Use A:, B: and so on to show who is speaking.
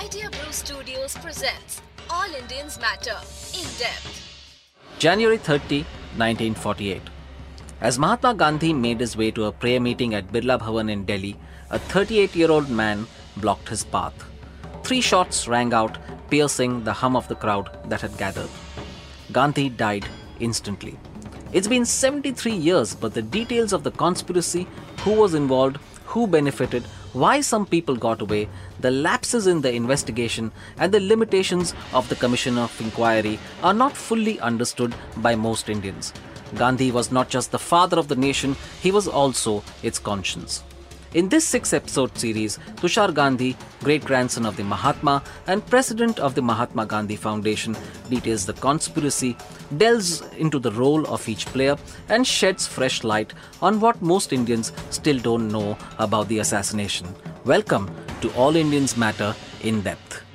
A: Ideabrew Studios presents All Indians Matter in depth.
B: January 30, 1948. As Mahatma Gandhi made his way to a prayer meeting at Birla Bhavan in Delhi, a 38 year old man blocked his path. Three shots rang out, piercing the hum of the crowd that had gathered. Gandhi died instantly. It's been 73 years, but the details of the conspiracy, who was involved, who benefited, why some people got away, the lapses in the investigation, and the limitations of the Commission of Inquiry are not fully understood by most Indians. Gandhi was not just the father of the nation, he was also its conscience. In this six episode series, Tushar Gandhi, great grandson of the Mahatma and president of the Mahatma Gandhi Foundation, details the conspiracy, delves into the role of each player, and sheds fresh light on what most Indians still don't know about the assassination. Welcome to All Indians Matter in Depth.